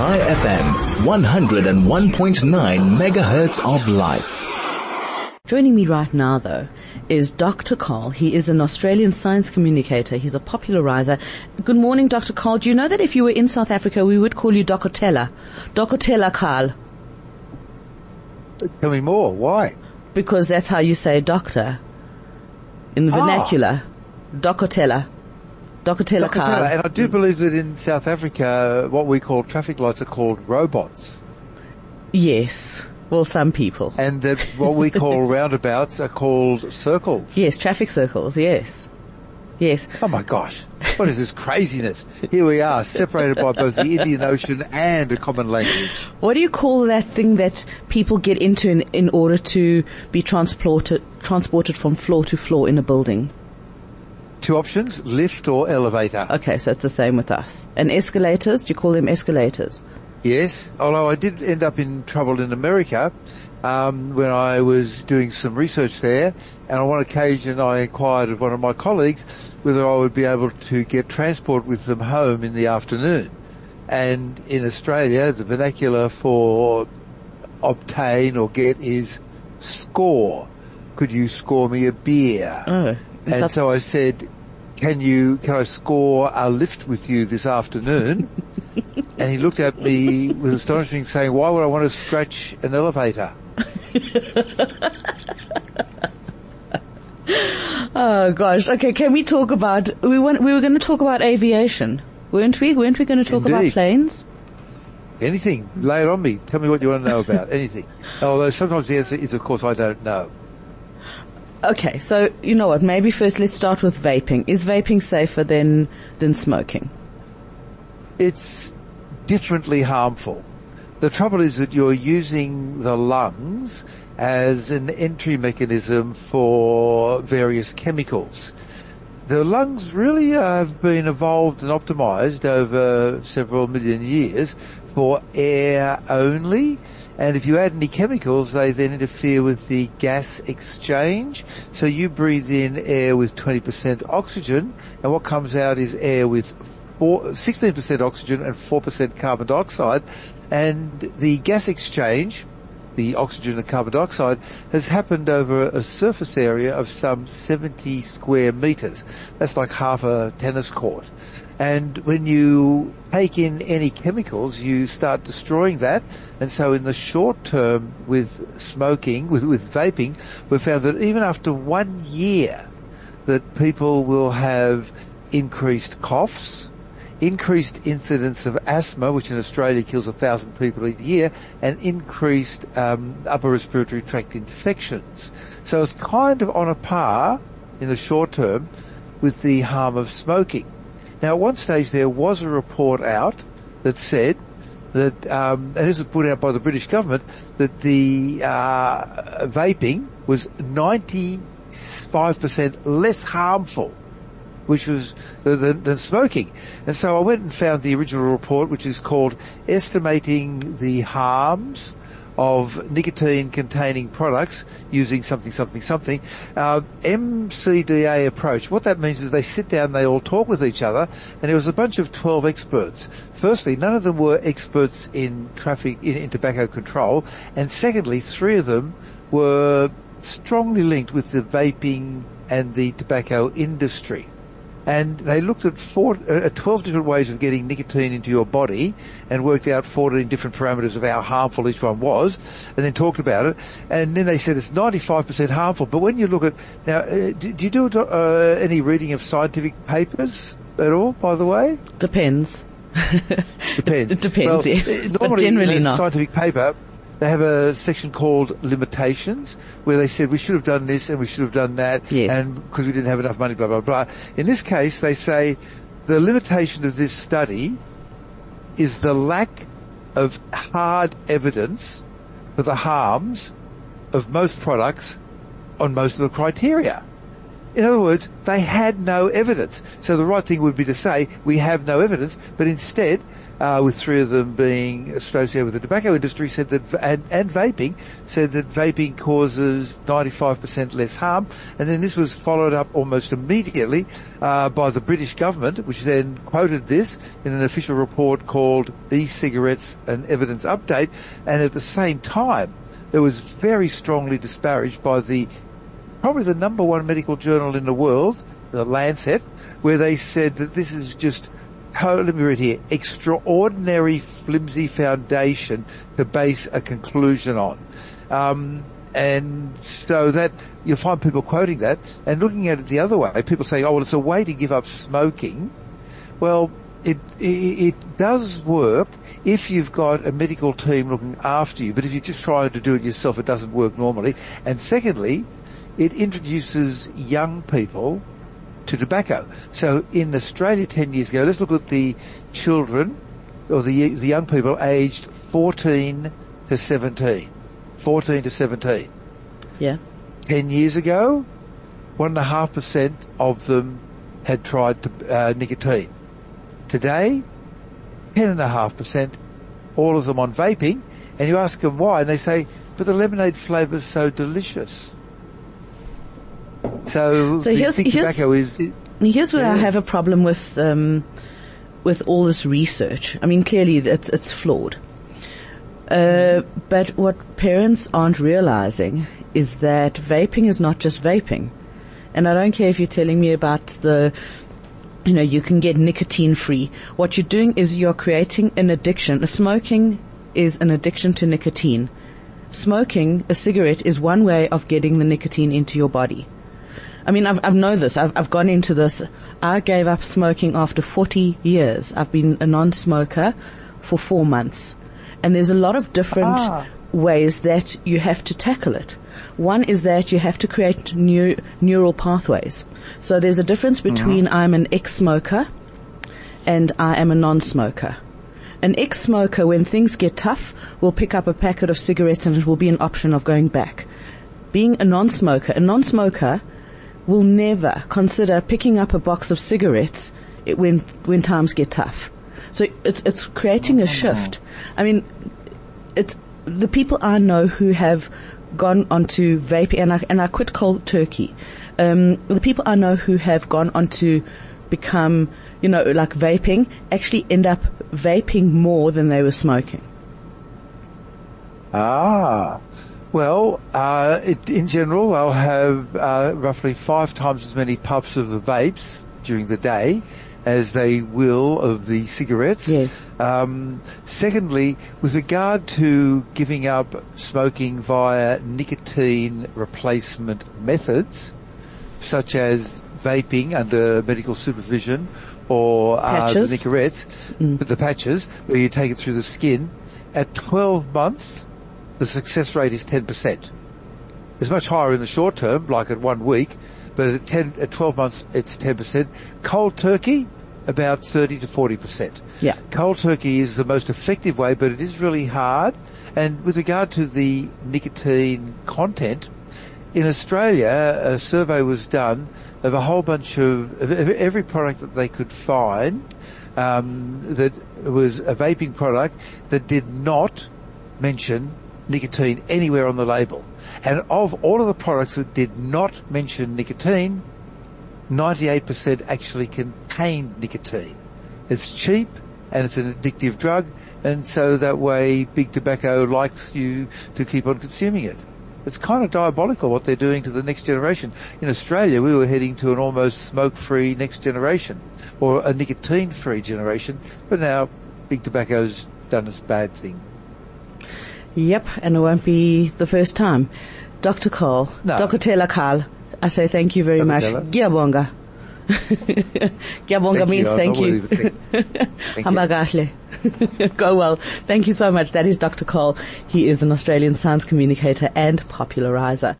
Chai FM, 101.9 megahertz of life. Joining me right now though is Dr. Karl. He is an Australian science communicator. He's a popularizer. Good morning, Dr. Karl. Do you know that if you were in South Africa, we would call you Dokotela? Dokotela Karl. Tell me more. Why? Because that's how you say doctor in the Ah. vernacular. Dokotela. Dokotela Dokotela. Karl. And I do mm. believe that in South Africa, what we call traffic lights are called robots. Yes. Well, some people. And that what we call roundabouts are called circles. Yes, traffic circles. Yes. Yes. Oh my gosh. What is this craziness? Here we are, separated by both the Indian Ocean and a common language. What do you call that thing that people get into in, in order to be transported transported from floor to floor in a building? Two options, lift or elevator. Okay, so it's the same with us. And escalators, do you call them escalators? Yes, although I did end up in trouble in America um, when I was doing some research there, and on one occasion I inquired of one of my colleagues whether I would be able to get transport with them home in the afternoon. And in Australia, the vernacular for obtain or get is score. Could you score me a beer? Oh. And so I said, can you, can I score a lift with you this afternoon? and he looked at me with astonishment saying, why would I want to scratch an elevator? Oh gosh. Okay, can we talk about, we want, we were going to talk about aviation, weren't we? Weren't we going to talk about planes? Anything. Lay it on me. Tell me what you want to know about. Anything. Although sometimes the answer is, of course, I don't know. Okay, so you know what, maybe first let's start with vaping. Is vaping safer than, than smoking? It's differently harmful. The trouble is that you're using the lungs as an entry mechanism for various chemicals. The lungs really have been evolved and optimized over several million years for air only. And if you add any chemicals, they then interfere with the gas exchange. So you breathe in air with 20% oxygen, and what comes out is air with four, 16% oxygen and 4% carbon dioxide. And the gas exchange, the oxygen and carbon dioxide, has happened over a surface area of some 70 square meters. That's like half a tennis court. And when you take in any chemicals, you start destroying that. And so in the short term with smoking, with, with vaping, we've found that even after one year, that people will have increased coughs, increased incidence of asthma, which in Australia kills a thousand people a year, and increased um, upper respiratory tract infections. So it's kind of on a par in the short term with the harm of smoking. Now, at one stage there was a report out that said that, um, and this was put out by the British government, that the uh, vaping was 95% less harmful which was than, than smoking. And so I went and found the original report, which is called Estimating the Harms of Nicotine Containing Products Using Something, Something, Something. Uh, MCDA approach. What that means is they sit down, they all talk with each other, and it was a bunch of 12 experts. Firstly, none of them were experts in traffic, in, in tobacco control, and secondly, three of them were strongly linked with the vaping and the tobacco industry and they looked at four, uh, 12 different ways of getting nicotine into your body and worked out 14 different parameters of how harmful each one was and then talked about it. And then they said it's 95% harmful. But when you look at, now, uh, do, do you do uh, any reading of scientific papers at all, by the way? Depends. Depends. It depends, Well, yes. uh, But Normally, generally in a not. scientific paper, they have a section called limitations where they said we should have done this and we should have done that Yes. and because we didn't have enough money, blah, blah, blah. In this case, they say the limitation of this study is the lack of hard evidence for the harms of most products on most of the criteria. In other words, they had no evidence. So the right thing would be to say, we have no evidence, but instead, uh, with three of them being associated with the tobacco industry, said that, and, and vaping, said that vaping causes 95% less harm. And then this was followed up almost immediately uh, by the British government, which then quoted this in an official report called E-Cigarettes an Evidence Update. And at the same time, it was very strongly disparaged by the probably the number one medical journal in the world, the Lancet, where they said that this is just let me read here, extraordinary flimsy foundation to base a conclusion on. Um, and so that you'll find people quoting that and looking at it the other way. People say, "Oh, well, it's a way to give up smoking." Well, it, it, it does work if you've got a medical team looking after you. But if you're just trying to do it yourself, it doesn't work normally. And secondly, it introduces young people to tobacco. So in Australia 10 years ago, let's look at the children or the, the young people aged 14 to 17. 14 to 17. Yeah. 10 years ago, 1.5% of them had tried to, uh, nicotine. Today, 10.5%, all of them on vaping, and you ask them why, and they say, but the lemonade flavour is so delicious. So, So here's- here's- is, Here's where I have a problem with um, with all this research. I mean, clearly it's it's flawed. Uh, but what parents aren't realizing is that vaping is not just vaping. And I don't care if you're telling me about the, you know, you can get nicotine free. What you're doing is you're creating an addiction. Smoking is an addiction to nicotine. Smoking a cigarette is one way of getting the nicotine into your body. I mean, I've, I've know this. I've, I've gone into this. I gave up smoking after 40 years. I've been a non-smoker for four months. And there's a lot of different Ah. ways that you have to tackle it. One is that you have to create new neural pathways. So there's a difference between I'm an ex-smoker and I am a non-smoker. An ex-smoker, when things get tough, will pick up a packet of cigarettes and it will be an option of going back. Being a non-smoker, a non-smoker will never consider picking up a box of cigarettes when when times get tough. So it's it's creating a shift. I mean, it's the people I know who have gone onto vaping, and I and I quit cold turkey. Um, the people I know who have gone on to become, you know, like vaping, actually end up vaping more than they were smoking. Ah. Well, uh, it, in general, I'll have uh, roughly five times as many puffs of the vapes during the day as they will of the cigarettes. Yes. Um, secondly, with regard to giving up smoking via nicotine replacement methods, such as vaping under medical supervision or uh, the nicorettes, but the patches, where you take it through the skin, at 12 months, the success rate is 10%. It's much higher in the short term, like at one week, but at 10, at 12 months, it's 10%. Cold turkey, about 30 to 40%. Yeah. Cold turkey is the most effective way, but it is really hard. And with regard to the nicotine content, in Australia, a survey was done of a whole bunch of, of every product that they could find um, that was a vaping product that did not mention nicotine anywhere on the label. And of all of the products that did not mention nicotine, 98% actually contained nicotine. It's cheap and it's an addictive drug and so that way big tobacco likes you to keep on consuming it. It's kind of diabolical what they're doing to the next generation. In Australia, we were heading to an almost smoke-free next generation or a nicotine-free generation, but now big tobacco's done its bad thing. Yep, and it won't be the first time. Dr. Karl, No. Dr. Taylor Karl, I say thank you very Dr. much. Giyabonga Thank means thank you. normally would think- Thank you. Hamba Go well. Thank you so much. That is Dr. Cole. He is an Australian science communicator and popularizer.